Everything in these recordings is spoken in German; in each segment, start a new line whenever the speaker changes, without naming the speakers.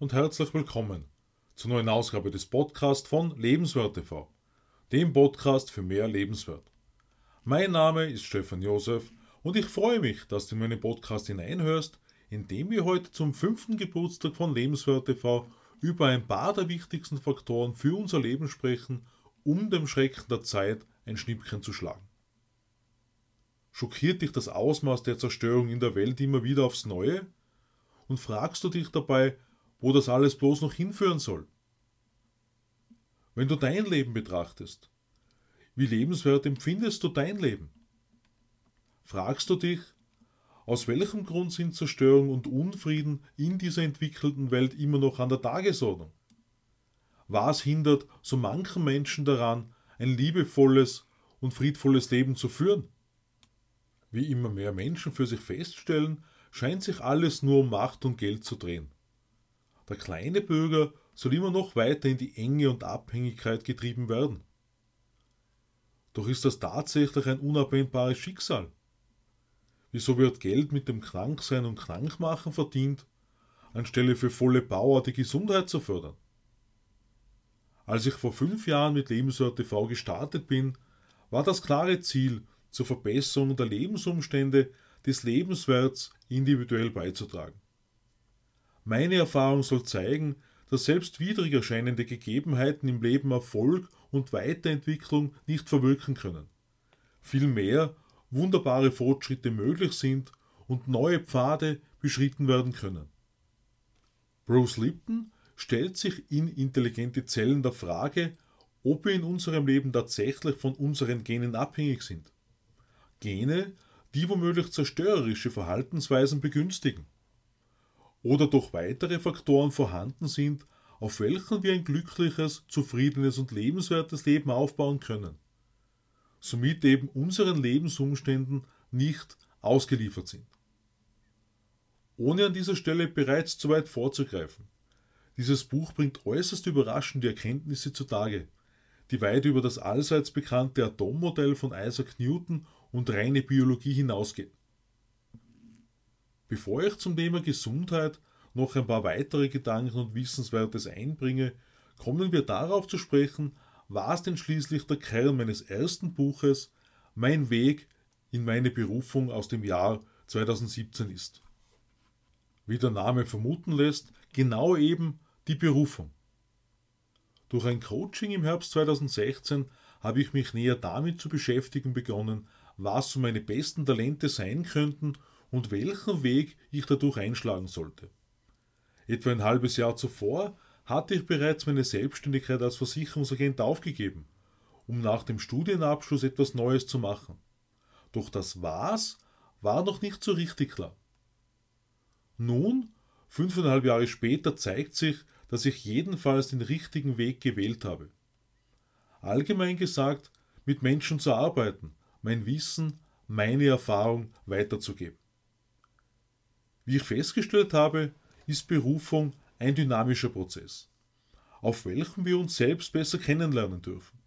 und herzlich willkommen zur neuen Ausgabe des Podcasts von Lebenswert TV, dem Podcast für mehr Lebenswert. Mein Name ist Stefan Josef und ich freue mich, dass du in meinen Podcast hineinhörst, in dem wir heute zum fünften Geburtstag von Lebenswert TV über ein paar der wichtigsten Faktoren für unser Leben sprechen, um dem Schrecken der Zeit ein Schnippchen zu schlagen. Schockiert dich das Ausmaß der Zerstörung in der Welt immer wieder aufs Neue? Und fragst du dich dabei, wo das alles bloß noch hinführen soll? Wenn du dein Leben betrachtest, wie lebenswert empfindest du dein Leben? Fragst du dich, aus welchem Grund sind Zerstörung und Unfrieden in dieser entwickelten Welt immer noch an der Tagesordnung? Was hindert so manchen Menschen daran, ein liebevolles und friedvolles Leben zu führen? Wie immer mehr Menschen für sich feststellen, scheint sich alles nur um Macht und Geld zu drehen. Der kleine Bürger soll immer noch weiter in die Enge und Abhängigkeit getrieben werden. Doch ist das tatsächlich ein unabwendbares Schicksal? Wieso wird Geld mit dem Kranksein und Krankmachen verdient, anstelle für volle Power die Gesundheit zu fördern? Als ich vor fünf Jahren mit Lebenswert TV gestartet bin, war das klare Ziel, zur Verbesserung der Lebensumstände des Lebenswerts individuell beizutragen. Meine Erfahrung soll zeigen, dass selbst widrig erscheinende Gegebenheiten im Leben Erfolg und Weiterentwicklung nicht verwirken können. Vielmehr wunderbare Fortschritte möglich sind und neue Pfade beschritten werden können. Bruce Lipton stellt sich in Intelligente Zellen der Frage, ob wir in unserem Leben tatsächlich von unseren Genen abhängig sind. Gene, die womöglich zerstörerische Verhaltensweisen begünstigen. Oder durch weitere Faktoren vorhanden sind, auf welchen wir ein glückliches, zufriedenes und lebenswertes Leben aufbauen können. Somit eben unseren Lebensumständen nicht ausgeliefert sind. Ohne an dieser Stelle bereits zu weit vorzugreifen. Dieses Buch bringt äußerst überraschende Erkenntnisse zutage, die weit über das allseits bekannte Atommodell von Isaac Newton und reine Biologie hinausgehen. Bevor ich zum Thema Gesundheit noch ein paar weitere Gedanken und Wissenswertes einbringe, kommen wir darauf zu sprechen, was denn schließlich der Kern meines ersten Buches Mein Weg in meine Berufung aus dem Jahr 2017 ist. Wie der Name vermuten lässt, genau eben die Berufung. Durch ein Coaching im Herbst 2016 habe ich mich näher damit zu beschäftigen begonnen, was so meine besten Talente sein könnten und welchen Weg ich dadurch einschlagen sollte. Etwa ein halbes Jahr zuvor hatte ich bereits meine Selbstständigkeit als Versicherungsagent aufgegeben, um nach dem Studienabschluss etwas Neues zu machen. Doch das Was war noch nicht so richtig klar. Nun, fünfeinhalb Jahre später, zeigt sich, dass ich jedenfalls den richtigen Weg gewählt habe. Allgemein gesagt, mit Menschen zu arbeiten, mein Wissen, meine Erfahrung weiterzugeben. Wie ich festgestellt habe, ist Berufung ein dynamischer Prozess, auf welchem wir uns selbst besser kennenlernen dürfen.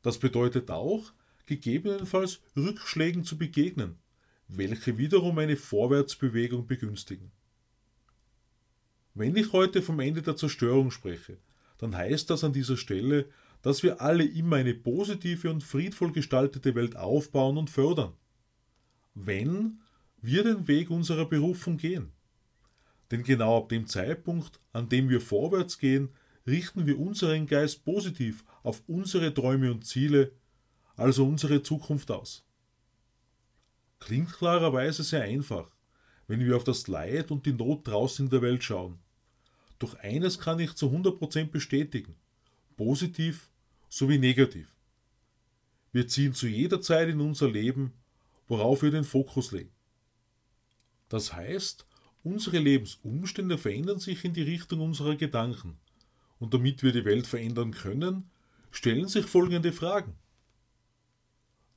Das bedeutet auch, gegebenenfalls Rückschlägen zu begegnen, welche wiederum eine Vorwärtsbewegung begünstigen. Wenn ich heute vom Ende der Zerstörung spreche, dann heißt das an dieser Stelle, dass wir alle immer eine positive und friedvoll gestaltete Welt aufbauen und fördern. Wenn wir den Weg unserer Berufung gehen. Denn genau ab dem Zeitpunkt, an dem wir vorwärts gehen, richten wir unseren Geist positiv auf unsere Träume und Ziele, also unsere Zukunft aus. Klingt klarerweise sehr einfach, wenn wir auf das Leid und die Not draußen in der Welt schauen. Doch eines kann ich zu 100% bestätigen. Positiv sowie negativ. Wir ziehen zu jeder Zeit in unser Leben, worauf wir den Fokus legen. Das heißt, unsere Lebensumstände verändern sich in die Richtung unserer Gedanken. Und damit wir die Welt verändern können, stellen sich folgende Fragen.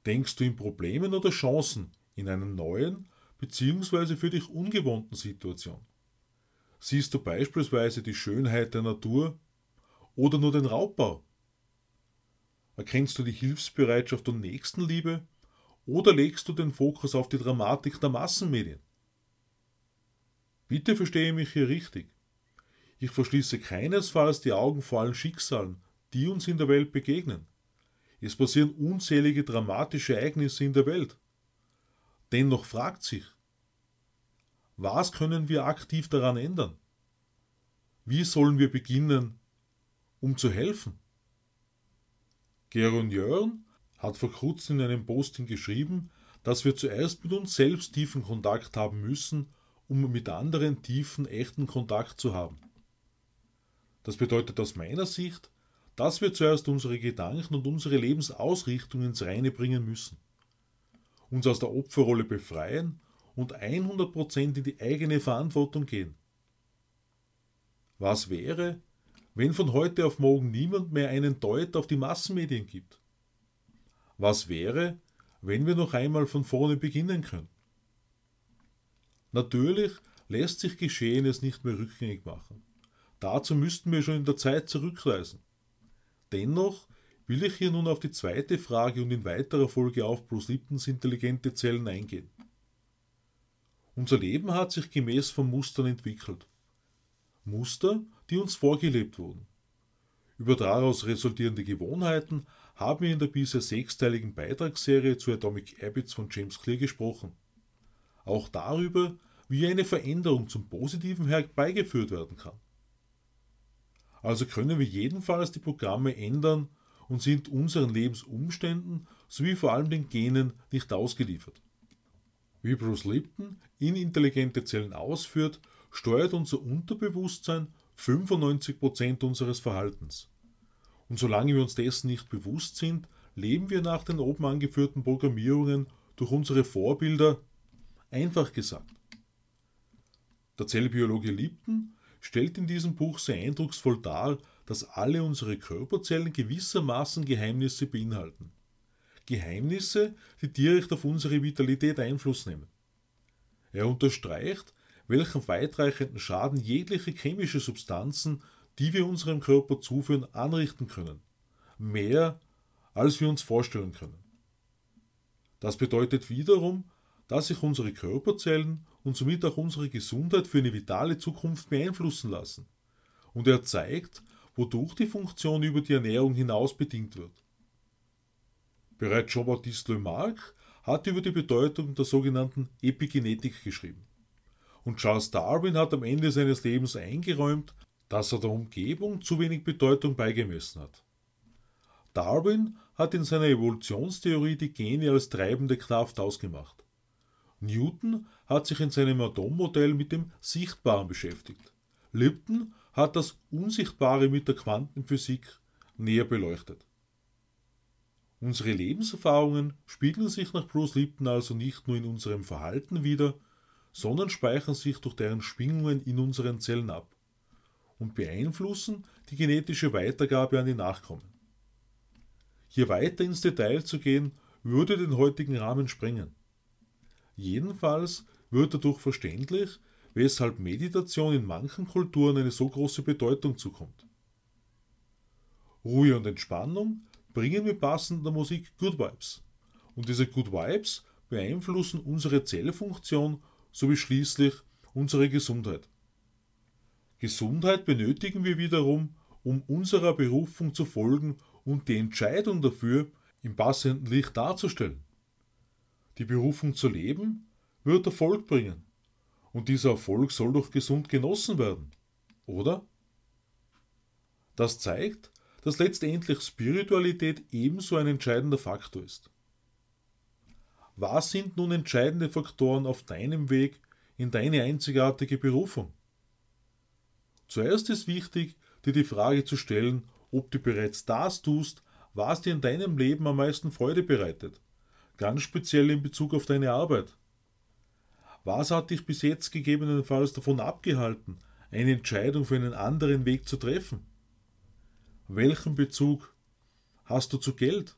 Denkst du in Problemen oder Chancen in einer neuen bzw. für dich ungewohnten Situation? Siehst du beispielsweise die Schönheit der Natur oder nur den Raubbau? Erkennst du die Hilfsbereitschaft und Nächstenliebe oder legst du den Fokus auf die Dramatik der Massenmedien? Bitte verstehe mich hier richtig. Ich verschließe keinesfalls die Augen vor allen Schicksalen, die uns in der Welt begegnen. Es passieren unzählige dramatische Ereignisse in der Welt. Dennoch fragt sich, was können wir aktiv daran ändern? Wie sollen wir beginnen, um zu helfen? Geron Jörn hat vor kurzem in einem Posting geschrieben, dass wir zuerst mit uns selbst tiefen Kontakt haben müssen, um mit anderen tiefen, echten Kontakt zu haben. Das bedeutet aus meiner Sicht, dass wir zuerst unsere Gedanken und unsere Lebensausrichtung ins Reine bringen müssen, uns aus der Opferrolle befreien und 100% in die eigene Verantwortung gehen. Was wäre, wenn von heute auf morgen niemand mehr einen Deut auf die Massenmedien gibt? Was wäre, wenn wir noch einmal von vorne beginnen können? Natürlich lässt sich Geschehenes nicht mehr rückgängig machen. Dazu müssten wir schon in der Zeit zurückreisen. Dennoch will ich hier nun auf die zweite Frage und in weiterer Folge auf Bruce Liptons intelligente Zellen eingehen. Unser Leben hat sich gemäß von Mustern entwickelt. Muster, die uns vorgelebt wurden. Über daraus resultierende Gewohnheiten haben wir in der bisher sechsteiligen Beitragsserie zu Atomic Habits von James Clear gesprochen. Auch darüber, wie eine Veränderung zum Positiven herbeigeführt werden kann. Also können wir jedenfalls die Programme ändern und sind unseren Lebensumständen sowie vor allem den Genen nicht ausgeliefert. Wie Bruce Lipton in intelligente Zellen ausführt, steuert unser Unterbewusstsein 95% unseres Verhaltens. Und solange wir uns dessen nicht bewusst sind, leben wir nach den oben angeführten Programmierungen durch unsere Vorbilder, einfach gesagt. Der Zellbiologe Lipton stellt in diesem Buch sehr eindrucksvoll dar, dass alle unsere Körperzellen gewissermaßen Geheimnisse beinhalten. Geheimnisse, die direkt auf unsere Vitalität Einfluss nehmen. Er unterstreicht, welchen weitreichenden Schaden jegliche chemische Substanzen, die wir unserem Körper zuführen, anrichten können. Mehr, als wir uns vorstellen können. Das bedeutet wiederum, dass sich unsere Körperzellen und somit auch unsere Gesundheit für eine vitale Zukunft beeinflussen lassen. Und er zeigt, wodurch die Funktion über die Ernährung hinaus bedingt wird. Bereits Jean-Baptiste Lemarck hat über die Bedeutung der sogenannten Epigenetik geschrieben. Und Charles Darwin hat am Ende seines Lebens eingeräumt, dass er der Umgebung zu wenig Bedeutung beigemessen hat. Darwin hat in seiner Evolutionstheorie die Gene als treibende Kraft ausgemacht. Newton hat sich in seinem Atommodell mit dem Sichtbaren beschäftigt. Lipton hat das Unsichtbare mit der Quantenphysik näher beleuchtet. Unsere Lebenserfahrungen spiegeln sich nach Bruce Lipton also nicht nur in unserem Verhalten wider, sondern speichern sich durch deren Schwingungen in unseren Zellen ab und beeinflussen die genetische Weitergabe an die Nachkommen. Hier weiter ins Detail zu gehen, würde den heutigen Rahmen sprengen. Jedenfalls wird dadurch verständlich, weshalb Meditation in manchen Kulturen eine so große Bedeutung zukommt. Ruhe und Entspannung bringen mit passender Musik Good Vibes. Und diese Good Vibes beeinflussen unsere Zellfunktion sowie schließlich unsere Gesundheit. Gesundheit benötigen wir wiederum, um unserer Berufung zu folgen und die Entscheidung dafür im passenden Licht darzustellen. Die Berufung zu leben wird Erfolg bringen. Und dieser Erfolg soll doch gesund genossen werden, oder? Das zeigt, dass letztendlich Spiritualität ebenso ein entscheidender Faktor ist. Was sind nun entscheidende Faktoren auf deinem Weg in deine einzigartige Berufung? Zuerst ist wichtig, dir die Frage zu stellen, ob du bereits das tust, was dir in deinem Leben am meisten Freude bereitet ganz speziell in Bezug auf deine Arbeit. Was hat dich bis jetzt gegebenenfalls davon abgehalten, eine Entscheidung für einen anderen Weg zu treffen? Welchen Bezug hast du zu Geld?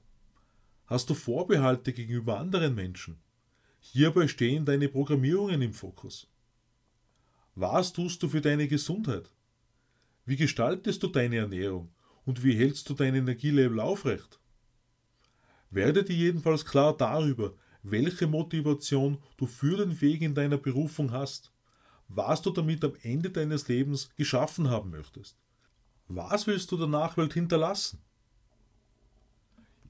Hast du Vorbehalte gegenüber anderen Menschen? Hierbei stehen deine Programmierungen im Fokus. Was tust du für deine Gesundheit? Wie gestaltest du deine Ernährung und wie hältst du dein Energielevel aufrecht? Werde dir jedenfalls klar darüber, welche Motivation du für den Weg in deiner Berufung hast, was du damit am Ende deines Lebens geschaffen haben möchtest. Was willst du der Nachwelt hinterlassen?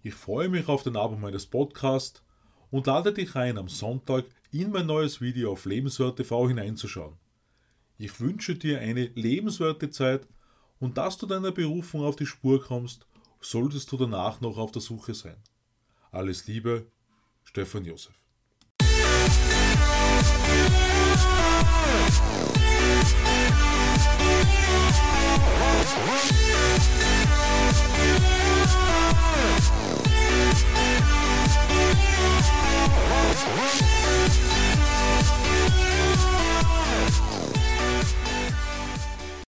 Ich freue mich auf den Abo meines Podcasts und lade dich ein, am Sonntag in mein neues Video auf Lebenswert TV hineinzuschauen. Ich wünsche dir eine lebenswerte Zeit und dass du deiner Berufung auf die Spur kommst, solltest du danach noch auf der Suche sein. Alles Liebe, Stefan Josef.